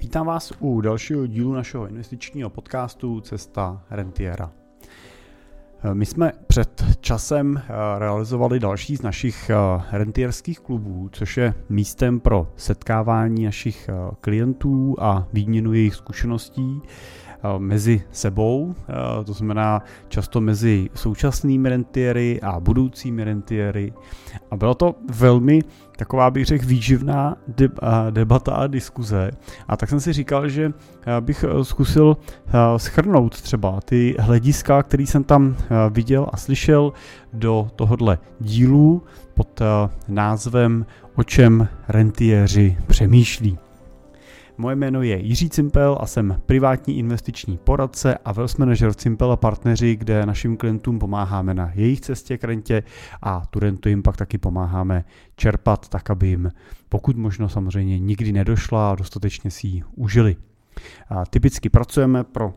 Vítám vás u dalšího dílu našeho investičního podcastu Cesta rentiera. My jsme před časem eh, realizovali další z našich eh, rentierských klubů, což je místem pro setkávání našich eh, klientů a výměnu jejich zkušeností mezi sebou, to znamená často mezi současnými rentiery a budoucími rentiery. A bylo to velmi taková bych řekl výživná debata a diskuze. A tak jsem si říkal, že bych e, zkusil e, schrnout třeba ty hlediska, který jsem tam viděl a slyšel do tohohle dílu pod názvem O čem rentiéři přemýšlí. Moje jméno je Jiří Cimpel a jsem privátní investiční poradce a wealth manager v Cimpel a partneři, kde našim klientům pomáháme na jejich cestě k rentě a tu rentu jim pak taky pomáháme čerpat tak, aby jim pokud možno samozřejmě nikdy nedošla a dostatečně si ji užili. A typicky pracujeme pro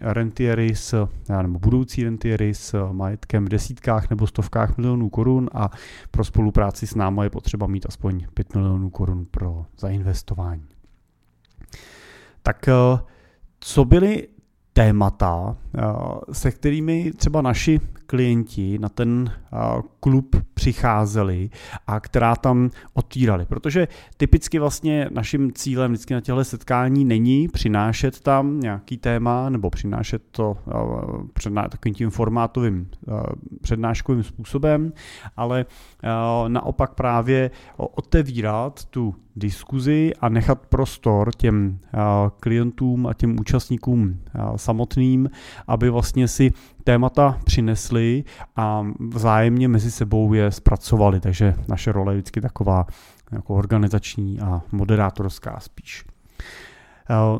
rentiery s, nebo budoucí rentiery s majetkem v desítkách nebo stovkách milionů korun a pro spolupráci s námi je potřeba mít aspoň 5 milionů korun pro zainvestování. Tak co byly témata, se kterými třeba naši klienti na ten klub přicházeli a která tam otvírali. Protože typicky vlastně naším cílem vždycky na těchto setkání není přinášet tam nějaký téma nebo přinášet to předná, takovým tím formátovým přednáškovým způsobem, ale naopak právě otevírat tu diskuzi a nechat prostor těm klientům a těm účastníkům samotným, aby vlastně si témata přinesli a vzájemně mezi sebou je zpracovali, takže naše role je vždycky taková jako organizační a moderátorská spíš. Eh,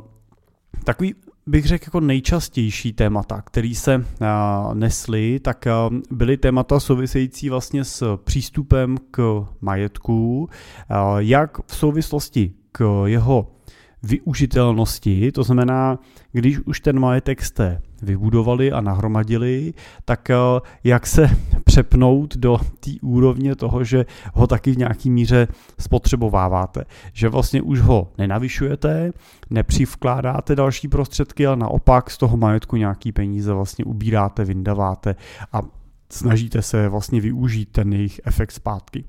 takový bych řekl jako nejčastější témata, který se uh, nesly, tak uh, byly témata související vlastně s přístupem k majetku, jak v souvislosti k jeho využitelnosti, to znamená, když už ten majetek jste vybudovali a nahromadili, tak eh, jak se přepnout do té úrovně toho, že ho taky v nějaký míře spotřebováváte. Že vlastně už ho nenavyšujete, nepřivkládáte další prostředky, ale naopak z toho majetku nějaký peníze vlastně ubíráte, vyndaváte a snažíte se vlastně využít ten jejich efekt zpátky.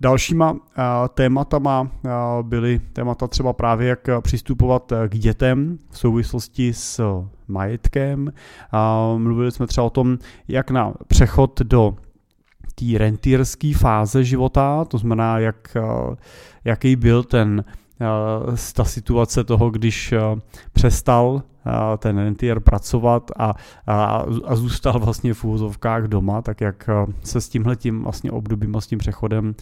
Dalšíma uh, tématama uh, byly témata třeba právě, jak přistupovat k dětem v souvislosti s majetkem. Uh, mluvili jsme třeba o tom, jak na přechod do té rentierské fáze života, to znamená, jak, jaký byl ten ta situace toho, když přestal ten rentier pracovat a, a, a zůstal vlastně v úvozovkách doma, tak jak se s tímhletím vlastně obdobím a s tím přechodem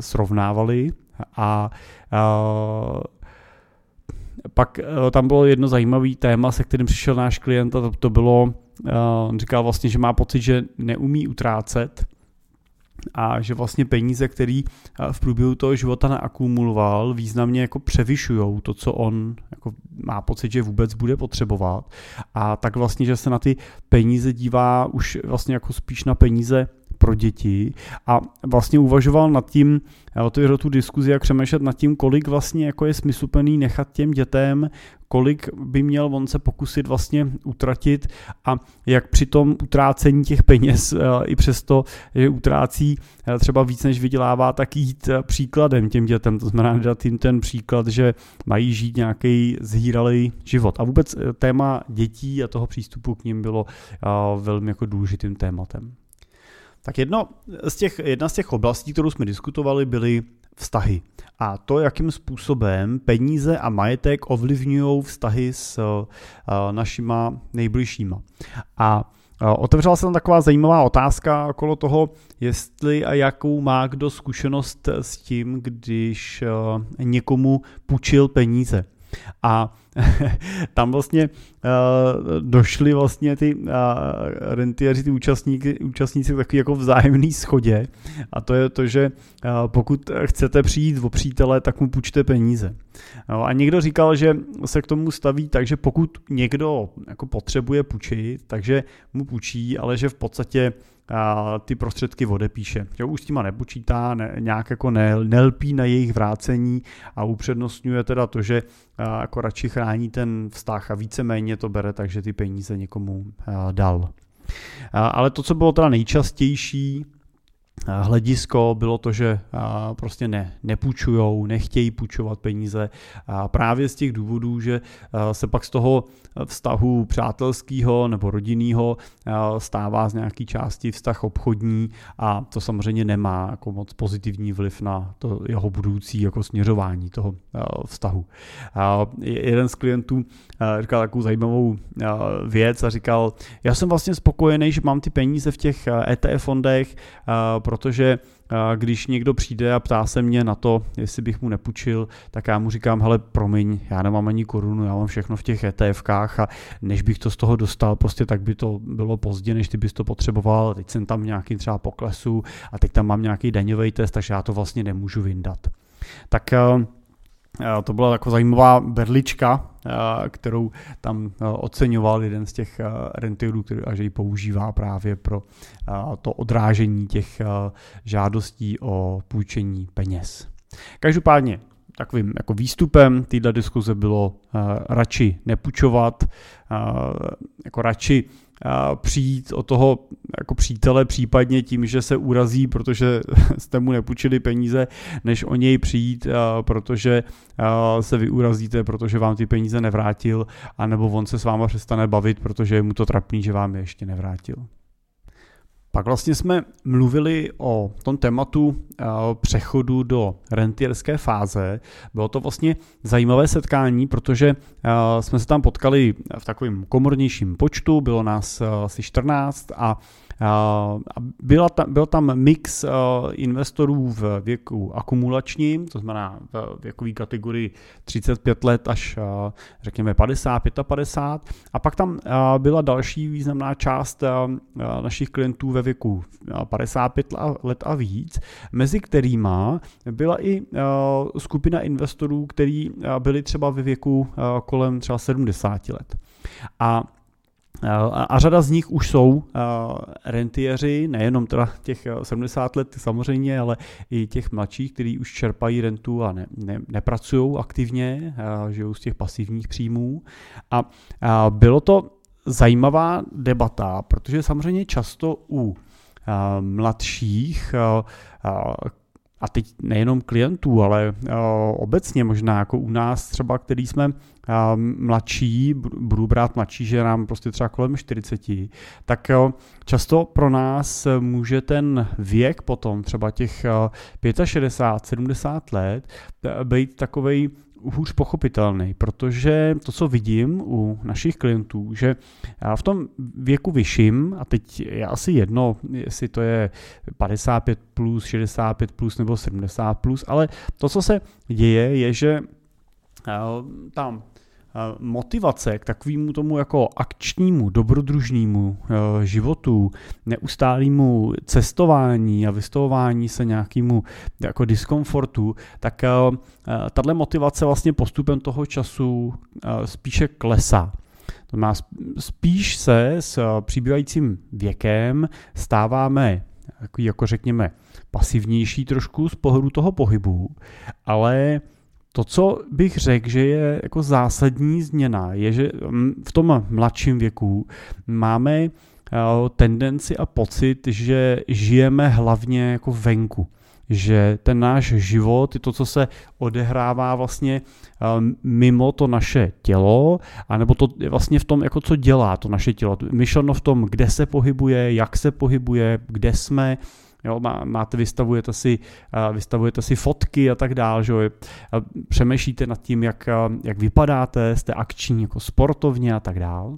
srovnávali a, a pak tam bylo jedno zajímavé téma, se kterým přišel náš klient a to, to bylo, on říkal vlastně, že má pocit, že neumí utrácet, a že vlastně peníze, který v průběhu toho života naakumuloval, významně jako převyšují to, co on jako má pocit, že vůbec bude potřebovat. A tak vlastně, že se na ty peníze dívá už vlastně jako spíš na peníze pro děti a vlastně uvažoval nad tím, otevřel tu diskuzi, jak přemýšlet nad tím, kolik vlastně jako je smysluplný nechat těm dětem, kolik by měl on se pokusit vlastně utratit a jak při tom utrácení těch peněz eh, i přesto, že utrácí eh, třeba víc, než vydělává, tak jít eh, příkladem těm dětem, to znamená dát jim ten příklad, že mají žít nějaký zhýralý život. A vůbec téma dětí a toho přístupu k ním bylo velmi jako důležitým tématem. Tak jedno z těch, jedna z těch oblastí, kterou jsme diskutovali, byly vztahy. A to, jakým způsobem peníze a majetek ovlivňují vztahy s uh, našima nejbližšíma. A Otevřela se tam taková zajímavá otázka okolo toho, jestli a jakou má kdo zkušenost s tím, když někomu půjčil peníze. A tam vlastně uh, došli vlastně ty uh, rentieři, ty účastníky, účastníci taky jako vzájemný schodě a to je to, že uh, pokud chcete přijít o přítele, tak mu půjčte peníze. No, a někdo říkal, že se k tomu staví tak, že pokud někdo jako potřebuje půjčit, takže mu půjčí, ale že v podstatě a ty prostředky odepíše. Že už s těma nepočítá, ne, nějak jako ne, nelpí na jejich vrácení a upřednostňuje teda to, že jako radši chrání ten vztah a víceméně to bere, takže ty peníze někomu a, dal. A, ale to, co bylo teda nejčastější, hledisko bylo to, že prostě ne, nepůjčujou, nechtějí půjčovat peníze a právě z těch důvodů, že se pak z toho vztahu přátelského nebo rodinného stává z nějaký části vztah obchodní a to samozřejmě nemá jako moc pozitivní vliv na to jeho budoucí jako směřování toho vztahu. Jeden z klientů říkal takovou zajímavou věc a říkal, já jsem vlastně spokojený, že mám ty peníze v těch ETF fondech, protože když někdo přijde a ptá se mě na to, jestli bych mu nepůjčil, tak já mu říkám, hele, promiň, já nemám ani korunu, já mám všechno v těch ETFkách a než bych to z toho dostal, prostě tak by to bylo pozdě, než ty bys to potřeboval, teď jsem tam nějaký třeba poklesu a teď tam mám nějaký daňový test, takže já to vlastně nemůžu vyndat. Tak Eh, to byla taková zajímavá berlička, eh, kterou tam eh, oceňoval jeden z těch rentierů, který, a že ji používá právě pro to odrážení těch žádostí o půjčení peněz. Každopádně takovým jako výstupem této diskuze bylo radši nepůjčovat, jako radši přijít o toho jako přítele případně tím, že se urazí, protože jste mu nepůjčili peníze, než o něj přijít, protože se vy urazíte, protože vám ty peníze nevrátil, anebo on se s váma přestane bavit, protože je mu to trapný, že vám je ještě nevrátil. Pak vlastně jsme mluvili o tom tématu eh, přechodu do rentierské fáze. Bylo to vlastně zajímavé setkání, protože eh, jsme se tam potkali v takovém komornějším počtu, bylo nás eh, asi 14 a byla tam, byl tam mix investorů v věku akumulačním, to znamená v věkové kategorii 35 let až řekněme 50, 55 a pak tam byla další významná část našich klientů ve věku 55 let a víc, mezi kterýma byla i skupina investorů, kteří byli třeba ve věku kolem třeba 70 let. A a řada z nich už jsou rentieři, nejenom teda těch 70 let samozřejmě, ale i těch mladších, kteří už čerpají rentu a ne, ne, nepracují aktivně, žijou z těch pasivních příjmů. A bylo to zajímavá debata, protože samozřejmě často u mladších a teď nejenom klientů, ale obecně možná jako u nás třeba, který jsme mladší, budu brát mladší, že nám prostě třeba kolem 40, tak často pro nás může ten věk potom, třeba těch 65, 70 let, být takovej hůř pochopitelný, protože to, co vidím u našich klientů, že v tom věku vyšším, a teď je asi jedno, jestli to je 55 plus, 65 plus nebo 70 plus, ale to, co se děje, je, že tam motivace k takovému tomu jako akčnímu, dobrodružnímu eh, životu, neustálému cestování a vystavování se nějakému jako diskomfortu, tak eh, eh, tahle motivace vlastně postupem toho času spíše klesá. To má spíš se s přibývajícím věkem stáváme jako řekněme pasivnější trošku z pohledu toho pohybu, ale to, co bych řekl, že je jako zásadní změna, je, že mm, v tom mladším věku máme eh, tendenci a pocit, že žijeme hlavně jako venku že ten náš život, to, co se odehrává vlastně eh, mimo to naše tělo, anebo to je vlastně v tom, jako co dělá to naše tělo. Myšleno v tom, kde se pohybuje, jak se pohybuje, kde jsme, Jo, máte, vystavujete si, vystavujete si fotky a tak dále, že přemýšlíte nad tím, jak, jak vypadáte, jste akční jako sportovně a tak dále.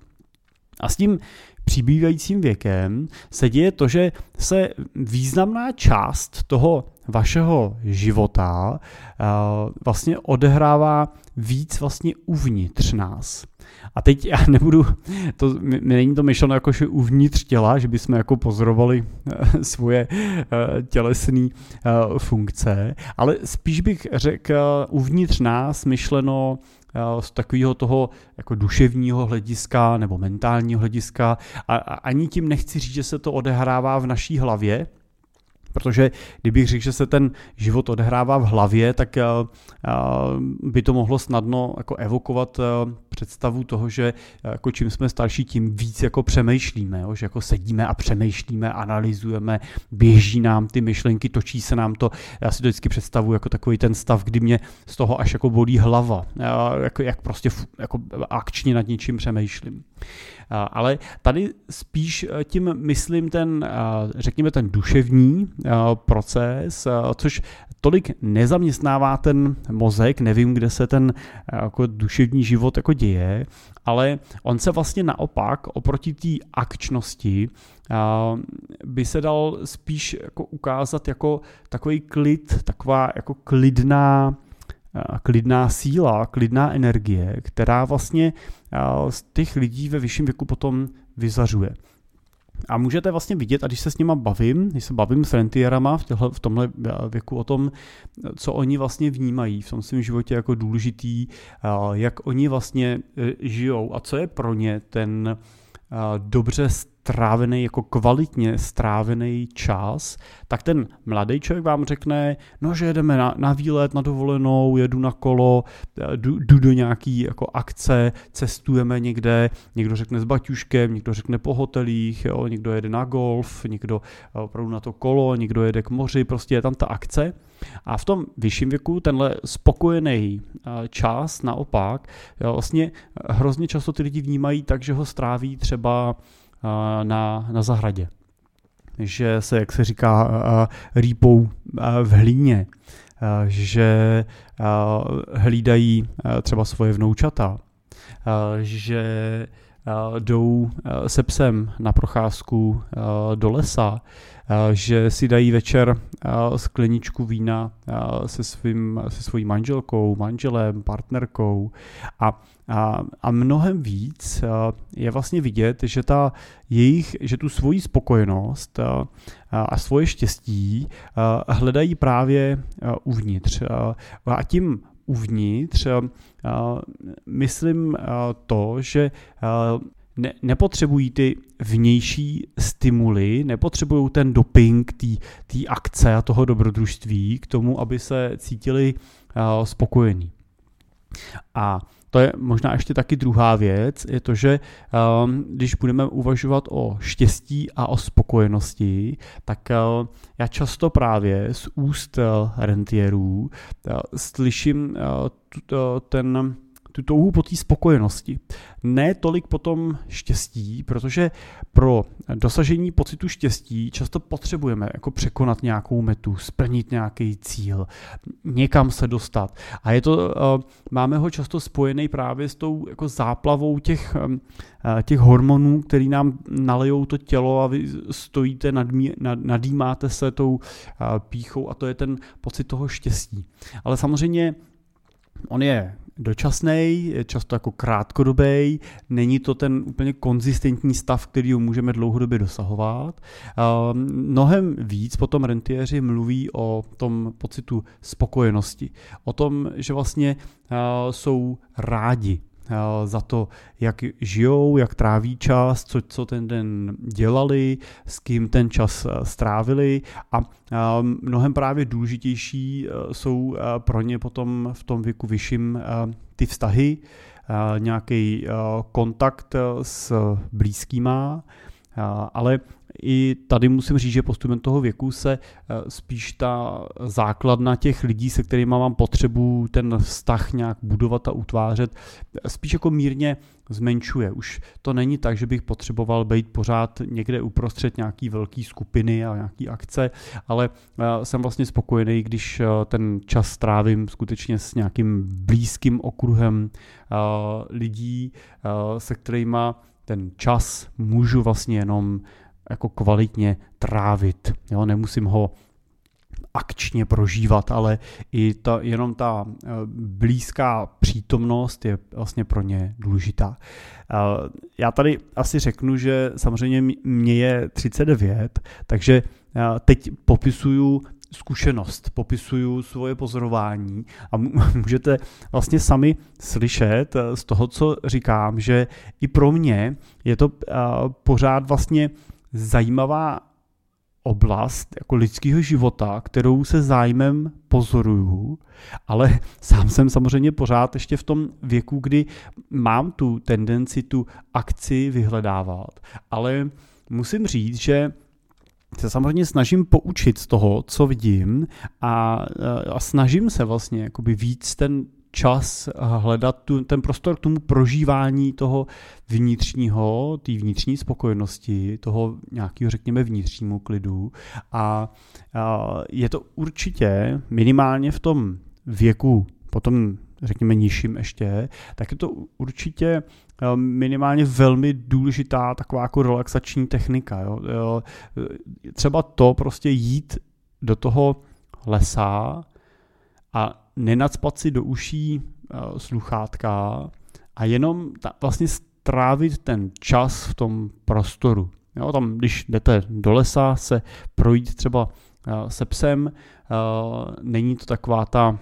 A s tím přibývajícím věkem se děje to, že se významná část toho vašeho života vlastně odehrává víc vlastně uvnitř nás. A teď já nebudu, to, mi není to myšleno jako, že uvnitř těla, že bychom jako pozorovali eh, svoje eh, tělesné eh, funkce, ale spíš bych řekl uvnitř nás myšleno z takového toho jako duševního hlediska nebo mentálního hlediska. A, ani tím nechci říct, že se to odehrává v naší hlavě, Protože kdybych řekl, že se ten život odehrává v hlavě, tak eh, eh, by to mohlo snadno jako evokovat eh, představu toho, že jako čím jsme starší, tím víc jako přemýšlíme, jo? že jako sedíme a přemýšlíme, analyzujeme, běží nám ty myšlenky, točí se nám to. Já si to vždycky představuji jako takový ten stav, kdy mě z toho až jako bolí hlava, jako, jak prostě jako akčně nad něčím přemýšlím. Ale tady spíš tím myslím ten, řekněme, ten duševní proces, což tolik nezaměstnává ten mozek, nevím, kde se ten jako duševní život jako děje, ale on se vlastně naopak oproti té akčnosti by se dal spíš jako ukázat jako takový klid, taková jako klidná klidná síla, klidná energie, která vlastně z těch lidí ve vyšším věku potom vyzařuje. A můžete vlastně vidět, a když se s nima bavím, když se bavím s rentierama v, těhle, v tomhle věku o tom, co oni vlastně vnímají v tom svém životě jako důležitý, jak oni vlastně e, žijou a co je pro ně ten dobře strávený, jako kvalitně strávený čas, tak ten mladý člověk vám řekne, no, že jedeme na, na výlet, na dovolenou, jedu na kolo, jdu, jdu do nějaký jako akce, cestujeme někde, někdo řekne s baťuškem, někdo řekne po hotelích, jo, někdo jede na golf, někdo opravdu na to kolo, někdo jede k moři, prostě je tam ta akce. A v tom vyšším věku tenhle spokojený čas naopak, jo, vlastně hrozně často ty lidi vnímají tak, že ho stráví třeba na, na zahradě. Že se, jak se říká, rýpou v hlíně, že hlídají třeba svoje vnoučata, že jdou se psem na procházku do lesa, že si dají večer skleničku vína se, svým, se svojí manželkou, manželem, partnerkou. A, a, a mnohem víc je vlastně vidět, že ta jejich, že tu svoji spokojenost a, a svoje štěstí hledají právě uvnitř. A tím uvnitř myslím to, že ne, nepotřebují ty vnější stimuly, nepotřebují ten doping té akce a toho dobrodružství k tomu, aby se cítili uh, spokojení. A to je možná ještě taky druhá věc, je to, že um, když budeme uvažovat o štěstí a o spokojenosti, tak uh, já často právě z úst uh, rentierů uh, slyším uh, tu, uh, ten tu touhu po té spokojenosti. Ne tolik po tom štěstí, protože pro dosažení pocitu štěstí často potřebujeme jako překonat nějakou metu, splnit nějaký cíl, někam se dostat. A je to, eh, máme ho často spojený právě s tou jako záplavou těch, eh, těch hormonů, který nám nalejou to tělo a vy stojíte, nadmí, nad, nadýmáte se tou eh, píchou a to je ten pocit toho štěstí. Ale samozřejmě on je dočasný, často jako krátkodobý, není to ten úplně konzistentní stav, který ho můžeme dlouhodobě dosahovat. Ehm, mnohem víc potom rentiéři mluví o tom pocitu spokojenosti, o tom, že vlastně eh, jsou rádi za to, jak žijou, jak tráví čas, co, co ten den dělali, s kým ten čas eh, strávili. A eh, mnohem právě důležitější jsou pro ně potom v tom věku vyšším ty vztahy, nějaký kontakt s blízkýma, ale i tady musím říct, že postupem toho věku se eh, spíš ta základna těch lidí, se kterými mám potřebu ten vztah nějak budovat a utvářet, spíš jako mírně zmenšuje. Už to není tak, že bych potřeboval být pořád někde uprostřed nějaký velký skupiny a nějaký akce, ale eh, jsem vlastně spokojený, když eh, ten čas strávím skutečně s nějakým blízkým okruhem lidí, se kterými ten čas můžu vlastně jenom jako kvalitně trávit. Jo? Nemusím ho akčně prožívat, ale i ta, jenom ta eh, blízká přítomnost je vlastně pro ně důležitá. Eh, já tady asi řeknu, že samozřejmě mě je 39, takže eh, teď popisuju zkušenost, popisuju svoje pozorování a můžete vlastně sami slyšet z toho, co říkám, že i pro mě je to pořád vlastně zajímavá oblast jako lidského života, kterou se zájmem pozoruju, ale sám jsem samozřejmě pořád ještě v tom věku, kdy mám tu tendenci tu akci vyhledávat, ale musím říct, že se samozřejmě snažím poučit z toho, co vidím a, a snažím se vlastně jakoby víc ten čas hledat tu, ten prostor k tomu prožívání toho vnitřního, té vnitřní spokojenosti, toho nějakého, řekněme, vnitřnímu klidu. A, a je to určitě minimálně v tom věku, potom řekněme nižším ještě, tak je to určitě minimálně velmi důležitá taková jako relaxační technika. Jo. Třeba to prostě jít do toho lesa a nenacpat si do uší uh, sluchátka a jenom ta, vlastně strávit ten čas v tom prostoru. Jo, tam, když jdete do lesa se projít třeba uh, se psem, uh, není to taková ta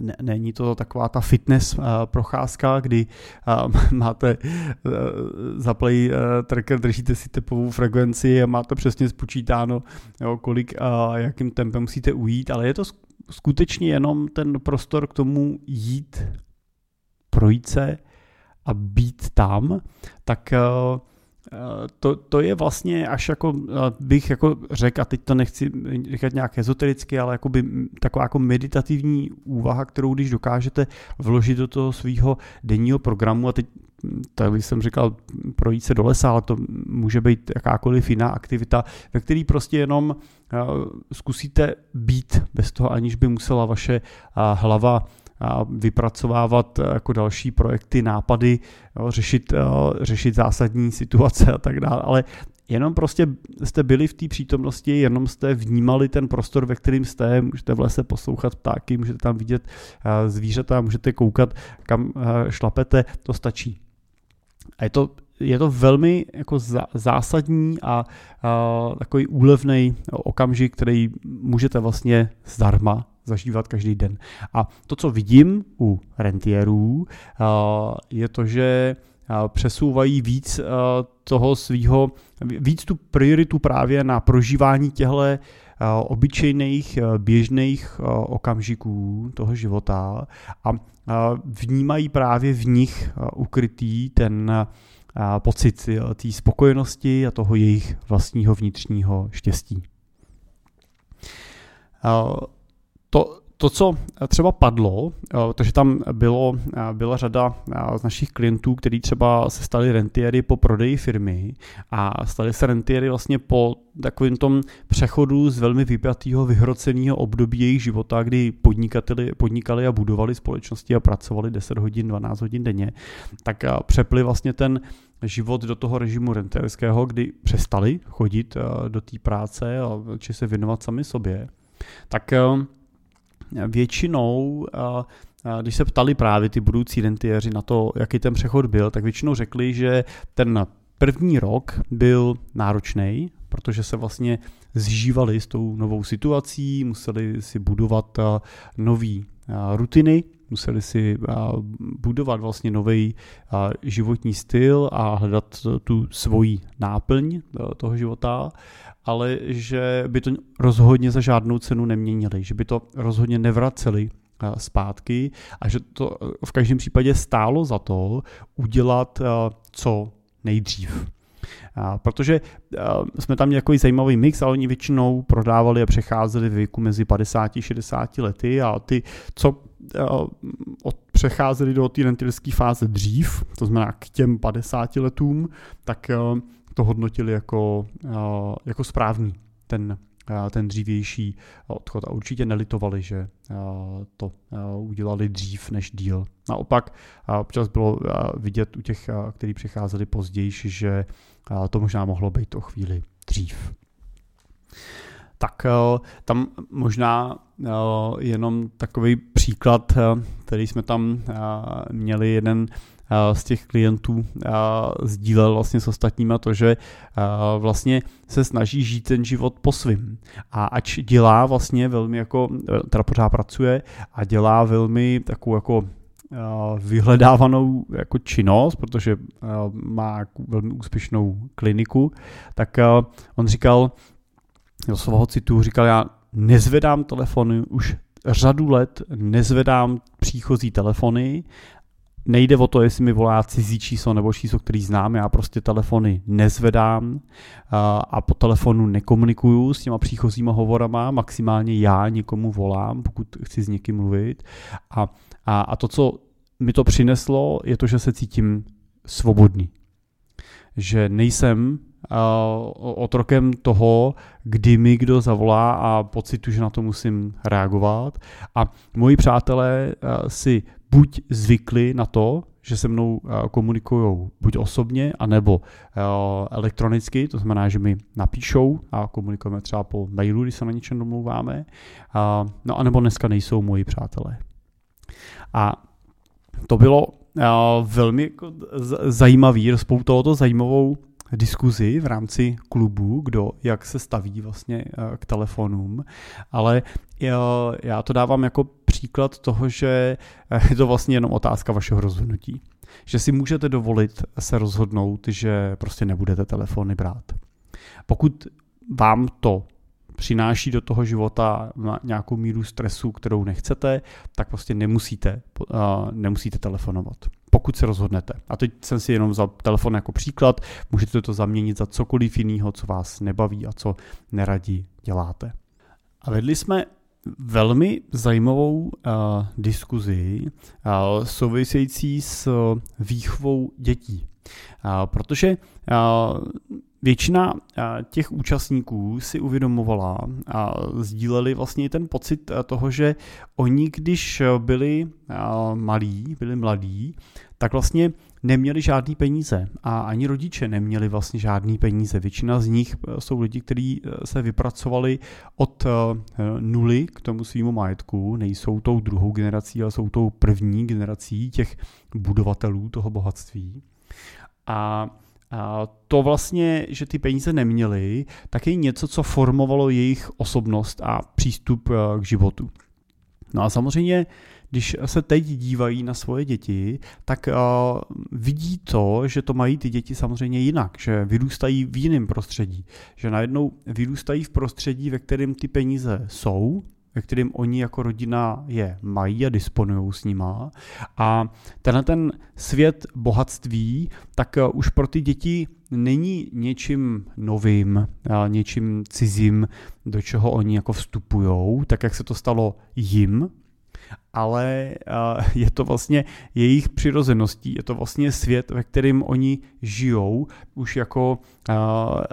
ne, není to taková ta fitness procházka, kdy máte za play tracker, držíte si tepovou frekvenci a máte přesně spočítáno, jo, kolik a jakým tempem musíte ujít, ale je to skutečně jenom ten prostor k tomu jít, projít se a být tam, tak eh, to, to je vlastně až jako eh, bych jako řekl, a teď to nechci říkat nějak ezotericky, ale jako by taková jako meditativní úvaha, kterou když dokážete vložit do toho svého denního programu a teď tak bych jsem říkal projít se do lesa, ale to může být jakákoliv jiná aktivita, ve který prostě jenom zkusíte být bez toho, aniž by musela vaše hlava vypracovávat jako další projekty, nápady, řešit, řešit zásadní situace a tak dále, ale jenom prostě jste byli v té přítomnosti, jenom jste vnímali ten prostor, ve kterým jste, můžete v lese poslouchat ptáky, můžete tam vidět zvířata, můžete koukat, kam šlapete, to stačí. A je to, je to velmi jako zásadní a, a takový úlevný okamžik, který můžete vlastně zdarma zažívat každý den. A to, co vidím u rentierů, je to, že přesouvají víc toho svého, víc tu prioritu právě na prožívání těchto obyčejných, běžných okamžiků toho života a vnímají právě v nich ukrytý ten pocit té spokojenosti a toho jejich vlastního vnitřního štěstí. To, to, co třeba padlo, protože tam bylo, byla řada z našich klientů, kteří třeba se stali rentiery po prodeji firmy a stali se rentiery vlastně po takovém tom přechodu z velmi vypjatého, vyhroceného období jejich života, kdy podnikali, podnikali a budovali společnosti a pracovali 10 hodin, 12 hodin denně, tak přepli vlastně ten život do toho režimu rentierského, kdy přestali chodit do té práce a či se věnovat sami sobě. Tak většinou, když se ptali právě ty budoucí rentiéři na to, jaký ten přechod byl, tak většinou řekli, že ten první rok byl náročný, protože se vlastně zžívali s tou novou situací, museli si budovat nové rutiny, museli si budovat vlastně nový životní styl a hledat tu svoji náplň toho života ale že by to rozhodně za žádnou cenu neměnili, že by to rozhodně nevraceli zpátky a že to eh, v každém případě stálo za to udělat eh, co nejdřív. Protože jsme tam měli takový zajímavý mix, ale oni většinou prodávali a přecházeli v věku mezi 50 a 60 lety a ty, co přecházeli do té rentilské fáze dřív, to znamená k těm 50 letům, tak to hodnotili jako, jako správný, ten, ten dřívější odchod a určitě nelitovali, že to udělali dřív než díl. Naopak občas bylo vidět u těch, kteří přicházeli později, že to možná mohlo být o chvíli dřív. Tak tam možná jenom takový příklad, který jsme tam měli jeden z těch klientů sdílel vlastně s ostatníma to, že vlastně se snaží žít ten život po svým. A ač dělá vlastně velmi jako, teda pořád pracuje a dělá velmi takovou jako vyhledávanou jako činnost, protože má velmi úspěšnou kliniku, tak on říkal, do svého citu říkal, já nezvedám telefony už řadu let nezvedám příchozí telefony nejde o to, jestli mi volá cizí číslo nebo číslo, který znám, já prostě telefony nezvedám a po telefonu nekomunikuju s těma příchozíma hovorama, maximálně já někomu volám, pokud chci s někým mluvit. A, a, a to, co mi to přineslo, je to, že se cítím svobodný. Že nejsem otrokem toho, kdy mi kdo zavolá a pocitu, že na to musím reagovat. A moji přátelé si buď zvykli na to, že se mnou komunikují buď osobně, anebo elektronicky, to znamená, že mi napíšou a komunikujeme třeba po mailu, když se na něčem domlouváme, no anebo dneska nejsou moji přátelé. A to bylo velmi jako zajímavý, rozpoutovalo to zajímavou diskuzi v rámci klubu, kdo jak se staví vlastně eh, k telefonům, ale já to dávám jako příklad toho, že eh, je to vlastně jenom otázka vašeho rozhodnutí. Že si můžete dovolit se rozhodnout, že prostě nebudete telefony brát. Pokud vám to přináší do toho života nějakou míru stresu, kterou nechcete, tak prostě nemusíte, nemusíte telefonovat. Pokud se rozhodnete. A teď jsem si jenom za telefon jako příklad, můžete to zaměnit za cokoliv jiného, co vás nebaví a co neradi děláte. A vedli jsme velmi zajímavou uh, diskuzi uh, související s výchovou dětí. Uh, protože uh, Většina těch účastníků si uvědomovala a sdíleli vlastně ten pocit toho, že oni, když byli malí, byli mladí, tak vlastně neměli žádný peníze a ani rodiče neměli vlastně žádný peníze. Většina z nich jsou lidi, kteří se vypracovali od nuly k tomu svýmu majetku, nejsou tou druhou generací, ale jsou tou první generací těch budovatelů toho bohatství. A to vlastně, že ty peníze neměli, tak je něco, co formovalo jejich osobnost a přístup eh, k životu. No a samozřejmě, když se teď dívají na svoje děti, tak uh, vidí to, že to mají ty děti samozřejmě jinak, že vyrůstají v jiném prostředí, že najednou vyrůstají v prostředí, ve kterém ty peníze jsou, ve kterém oni jako rodina je mají a disponují s nima. A tenhle ten svět bohatství, tak uh, už pro ty děti není něčím novým, něčím cizím, do čeho oni jako vstupují, tak jak se to stalo jim, ale je to vlastně jejich přirozeností, je to vlastně svět, ve kterém oni žijou, už jako,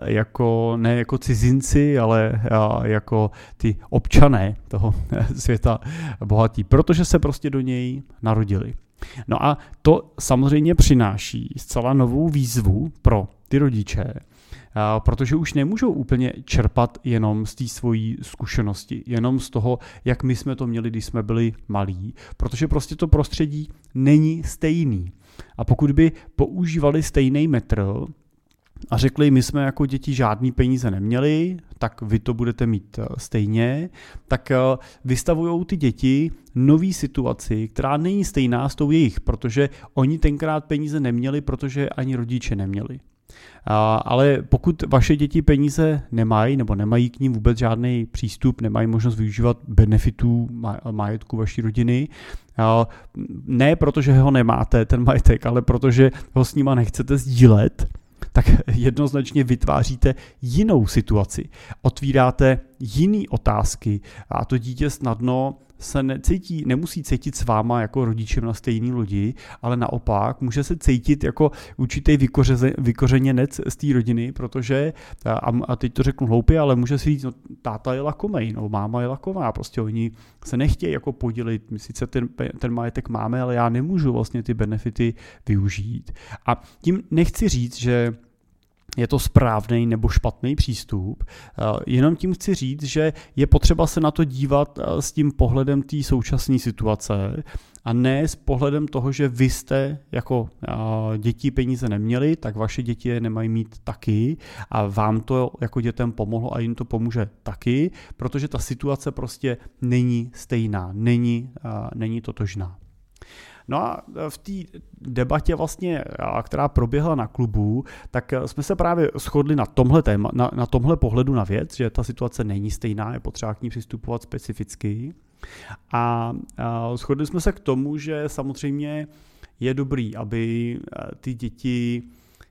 jako ne jako cizinci, ale jako ty občané toho světa bohatí, protože se prostě do něj narodili. No a to samozřejmě přináší zcela novou výzvu pro ty rodiče, protože už nemůžou úplně čerpat jenom z té svojí zkušenosti, jenom z toho, jak my jsme to měli, když jsme byli malí, protože prostě to prostředí není stejný. A pokud by používali stejný metr, a řekli, my jsme jako děti žádný peníze neměli, tak vy to budete mít eh, stejně, tak eh, vystavují ty děti nový situaci, která není stejná s tou jejich, protože oni tenkrát peníze neměli, protože ani rodiče neměli. Ale pokud vaše děti peníze nemají nebo nemají k ním vůbec žádný přístup, nemají možnost využívat benefitů majetku vaší rodiny, ne protože ho nemáte, ten majetek, ale protože ho s nima nechcete sdílet, tak jednoznačně vytváříte jinou situaci. Otvíráte jiné otázky a to dítě snadno se necítí, nemusí cítit s váma jako rodičem na stejný lodi, ale naopak může se cítit jako určitý vykořeněnec z té rodiny, protože, a, a teď to řeknu hloupě, ale může si říct, no, táta je lakomej, no máma je laková, prostě oni se nechtějí jako podělit, my sice ten, ten majetek máme, ale já nemůžu vlastně ty benefity využít. A tím nechci říct, že je to správný nebo špatný přístup. Eh, jenom tím chci říct, že je potřeba se na to dívat eh, s tím pohledem té současné situace a ne s pohledem toho, že vy jste jako eh, děti peníze neměli, tak vaše děti je nemají mít taky a vám to jako dětem pomohlo a jim to pomůže taky, protože ta situace prostě není stejná, není, není totožná. No a e, v té debatě vlastně, která proběhla na klubu, tak e, jsme se právě shodli na tomhle, téma, na, na tomhle pohledu na věc, že ta situace není stejná, je potřeba k ní přistupovat specificky. A, a shodli jsme se k tomu, že samozřejmě je dobrý, aby e, ty děti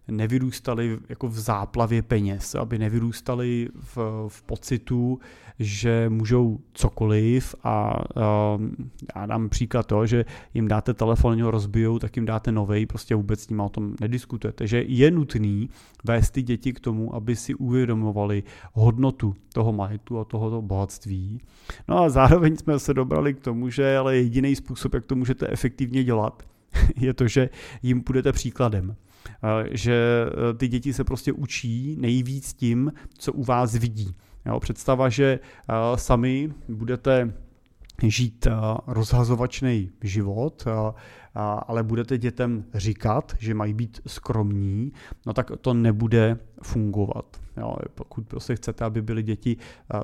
nevyrůstali jako v záplavě peněz, aby nevyrůstali v, v pocitu, že můžou cokoliv a uh, já dám příklad to, že jim dáte telefon, ho rozbijou, tak jim dáte novej, prostě vůbec s ním o tom nediskutujete, že je nutný vést ty děti k tomu, aby si uvědomovali hodnotu toho majetku a tohoto bohatství. No a zároveň jsme se dobrali k tomu, že ale jediný způsob, jak to můžete efektivně dělat, je to, že jim budete příkladem. Eh, že eh, ty děti se prostě učí nejvíc tím, co u vás vidí. Jo, představa, že eh, sami budete žít rozhazovačný život, ale budete dětem říkat, že mají být skromní, no tak to nebude fungovat. Pokud prostě chcete, aby byly děti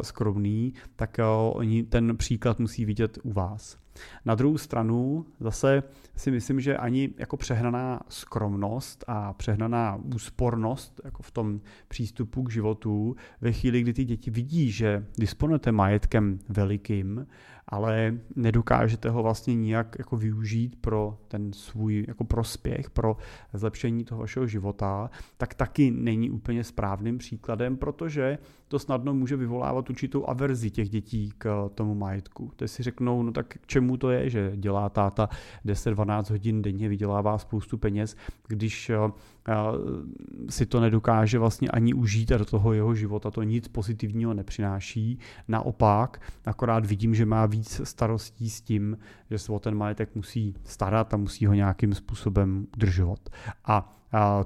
skromní, tak oni ten příklad musí vidět u vás. Na druhou stranu zase si myslím, že ani jako přehnaná skromnost a přehnaná úspornost jako v tom přístupu k životu ve chvíli, kdy ty děti vidí, že disponujete majetkem velikým, ale nedokážete ho vlastně nijak jako využít pro ten svůj jako prospěch, pro zlepšení toho vašeho života, tak taky není úplně správným příkladem, protože to snadno může vyvolávat určitou averzi těch dětí k tomu majetku. Teď si řeknou, no tak k čemu to je, že dělá táta 10-12 hodin denně, vydělává spoustu peněz, když eh, si to nedokáže vlastně ani užít a do toho jeho života to nic pozitivního nepřináší. Naopak, akorát vidím, že má víc starostí s tím, že se o ten majetek musí starat a musí ho nějakým způsobem udržovat. A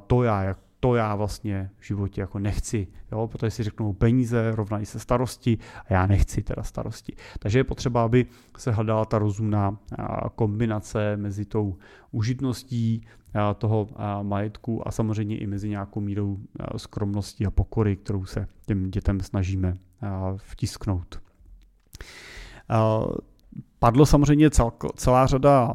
to já to já vlastně v životě jako nechci, jo? protože si řeknou peníze rovnají se starosti a já nechci teda starosti. Takže je potřeba, aby se hledala ta rozumná kombinace mezi tou užitností toho majetku a samozřejmě i mezi nějakou mírou skromnosti a pokory, kterou se těm dětem snažíme vtisknout. Padlo samozřejmě celá řada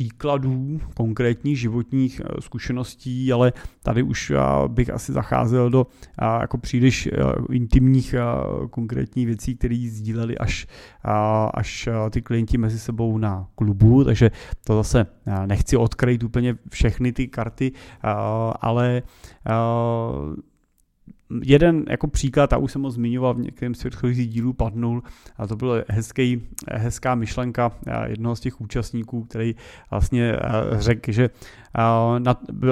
příkladů konkrétních životních eh, zkušeností, ale tady už bych asi zacházel do jako příliš eh, intimních konkrétních věcí, které sdíleli až, až ty klienti mezi sebou na klubu, takže to zase nechci odkryt úplně všechny ty karty, ale jeden jako příklad, a už jsem ho zmiňoval v některém z předchozích dílů, padnul, a to byla hezký, hezká myšlenka jednoho z těch účastníků, který vlastně řekl, že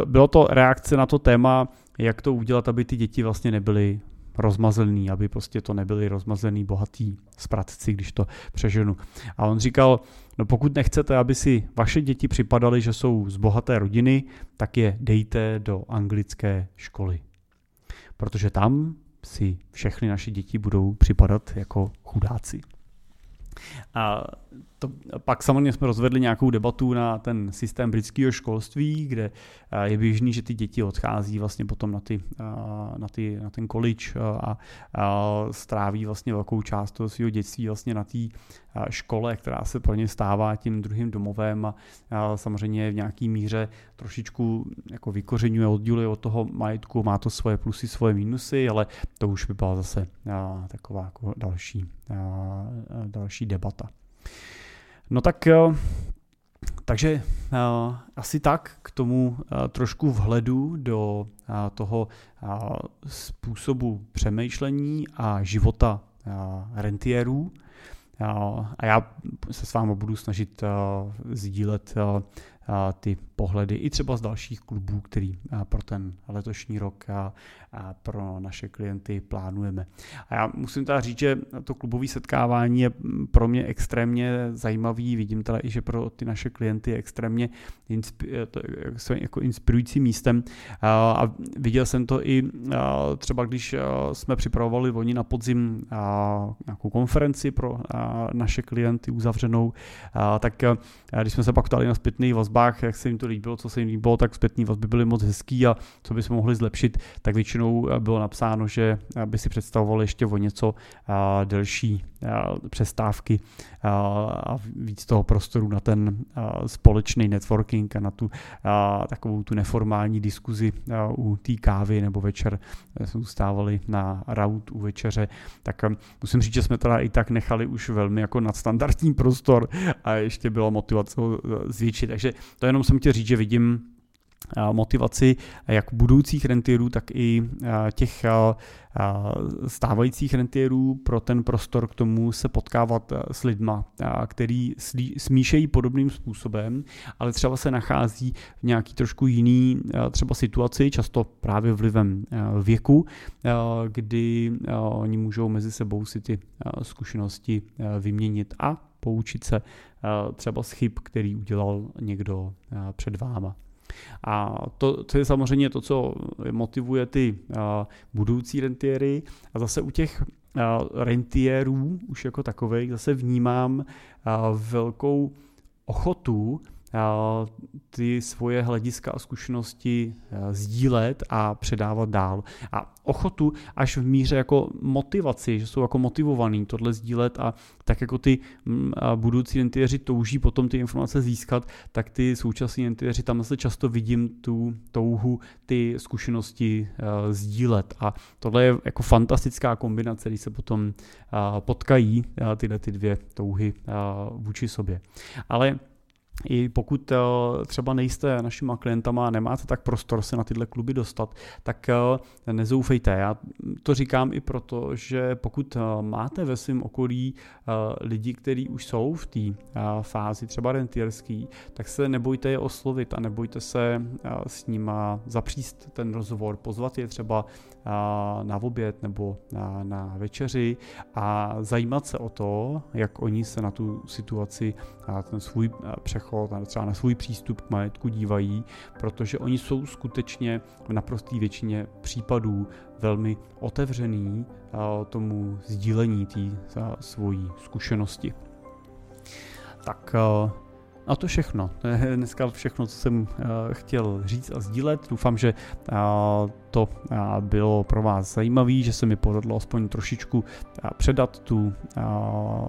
bylo to reakce na to téma, jak to udělat, aby ty děti vlastně nebyly rozmazený, aby prostě to nebyli rozmazený bohatý spratci, když to přeženu. A on říkal, no pokud nechcete, aby si vaše děti připadaly, že jsou z bohaté rodiny, tak je dejte do anglické školy protože tam si všechny naše děti budou připadat jako chudáci. A to, pak samozřejmě jsme rozvedli nějakou debatu na ten systém britského školství, kde je běžný, že ty děti odchází vlastně potom na, ty, na, ty, na ten college a, a stráví vlastně velkou část toho svého dětství vlastně na té škole, která se pro ně stává tím druhým domovem a, samozřejmě v nějaký míře trošičku jako vykořenuje, odděluje od toho majetku, má to svoje plusy, svoje minusy, ale to už by byla zase taková jako další, další debata. No tak eh, takže uh, asi tak k tomu uh, trošku vhledu do toho způsobu přemýšlení a života rentierů. a já se s vámi budu snažit sdílet ty pohledy i třeba z dalších klubů, který pro ten letošní rok a pro naše klienty plánujeme. A já musím teda říct, že to klubové setkávání je pro mě extrémně zajímavý, vidím teda i, že pro ty naše klienty je extrémně jako inspirující místem a viděl jsem to i třeba, když jsme připravovali oni na podzim nějakou konferenci pro naše klienty uzavřenou, tak když jsme se pak ptali na zpětných vazbách, jak se jim to líbilo, co se jim líbilo, tak zpětné vazby byly moc hezký a co bychom mohli zlepšit, tak většinou bylo napsáno, že by si představovali ještě o něco delší přestávky a víc toho prostoru na ten společný networking a na tu takovou tu neformální diskuzi u té kávy nebo večer jsme zůstávali na raut u večeře, tak musím říct, že jsme teda i tak nechali už velmi jako nadstandardní prostor a ještě byla motivace ho zvětšit, takže to jenom jsem chtěl říct, že vidím motivaci jak budoucích rentierů, tak i těch stávajících rentierů pro ten prostor k tomu se potkávat s lidma, který smíšejí podobným způsobem, ale třeba se nachází v nějaký trošku jiný třeba situaci, často právě vlivem věku, kdy oni můžou mezi sebou si ty zkušenosti vyměnit a poučit se třeba z chyb, který udělal někdo před váma. A to, to je samozřejmě to, co motivuje ty budoucí rentiery. A zase u těch rentierů už jako takových zase vnímám velkou ochotu ty svoje hlediska a zkušenosti eh, sdílet a předávat dál. A ochotu až v míře jako motivaci, že jsou jako motivovaný tohle sdílet a tak jako ty budoucí rentieři touží potom ty informace získat, tak ty současní rentieři tam zase často vidím tu touhu ty zkušenosti uh, sdílet. A tohle je jako fantastická kombinace, když se potom uh, potkají tyhle ty dvě touhy uh, vůči sobě. Ale i pokud eh, třeba nejste našima klientama a nemáte tak prostor se na tyhle kluby dostat, tak eh, nezoufejte. Já to říkám i proto, že pokud eh, máte ve svém okolí lidi, kteří už jsou v té fázi třeba rentierský, tak se nebojte je oslovit a nebojte se s nima zapříst ten rozhovor, pozvat je třeba na oběd nebo na, na večeři a zajímat se o to, jak oni se na tu situaci, na ten svůj přechod, třeba na svůj přístup k majetku dívají, protože oni jsou skutečně v naprosté většině případů velmi otevřený tomu sdílení té svojí zkušenosti. Tak a to všechno. To je dneska všechno, co jsem uh, chtěl říct a sdílet. Doufám, že uh, to uh, bylo pro vás zajímavé, že se mi povedlo aspoň trošičku předat tu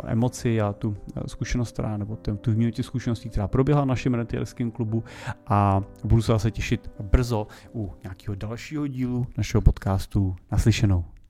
emoci a tu zkušenost, která, nebo tu výměnu zkušeností, která proběhla v našem rentierském klubu a budu se zase těšit brzo u nějakého dalšího dílu našeho podcastu. Naslyšenou.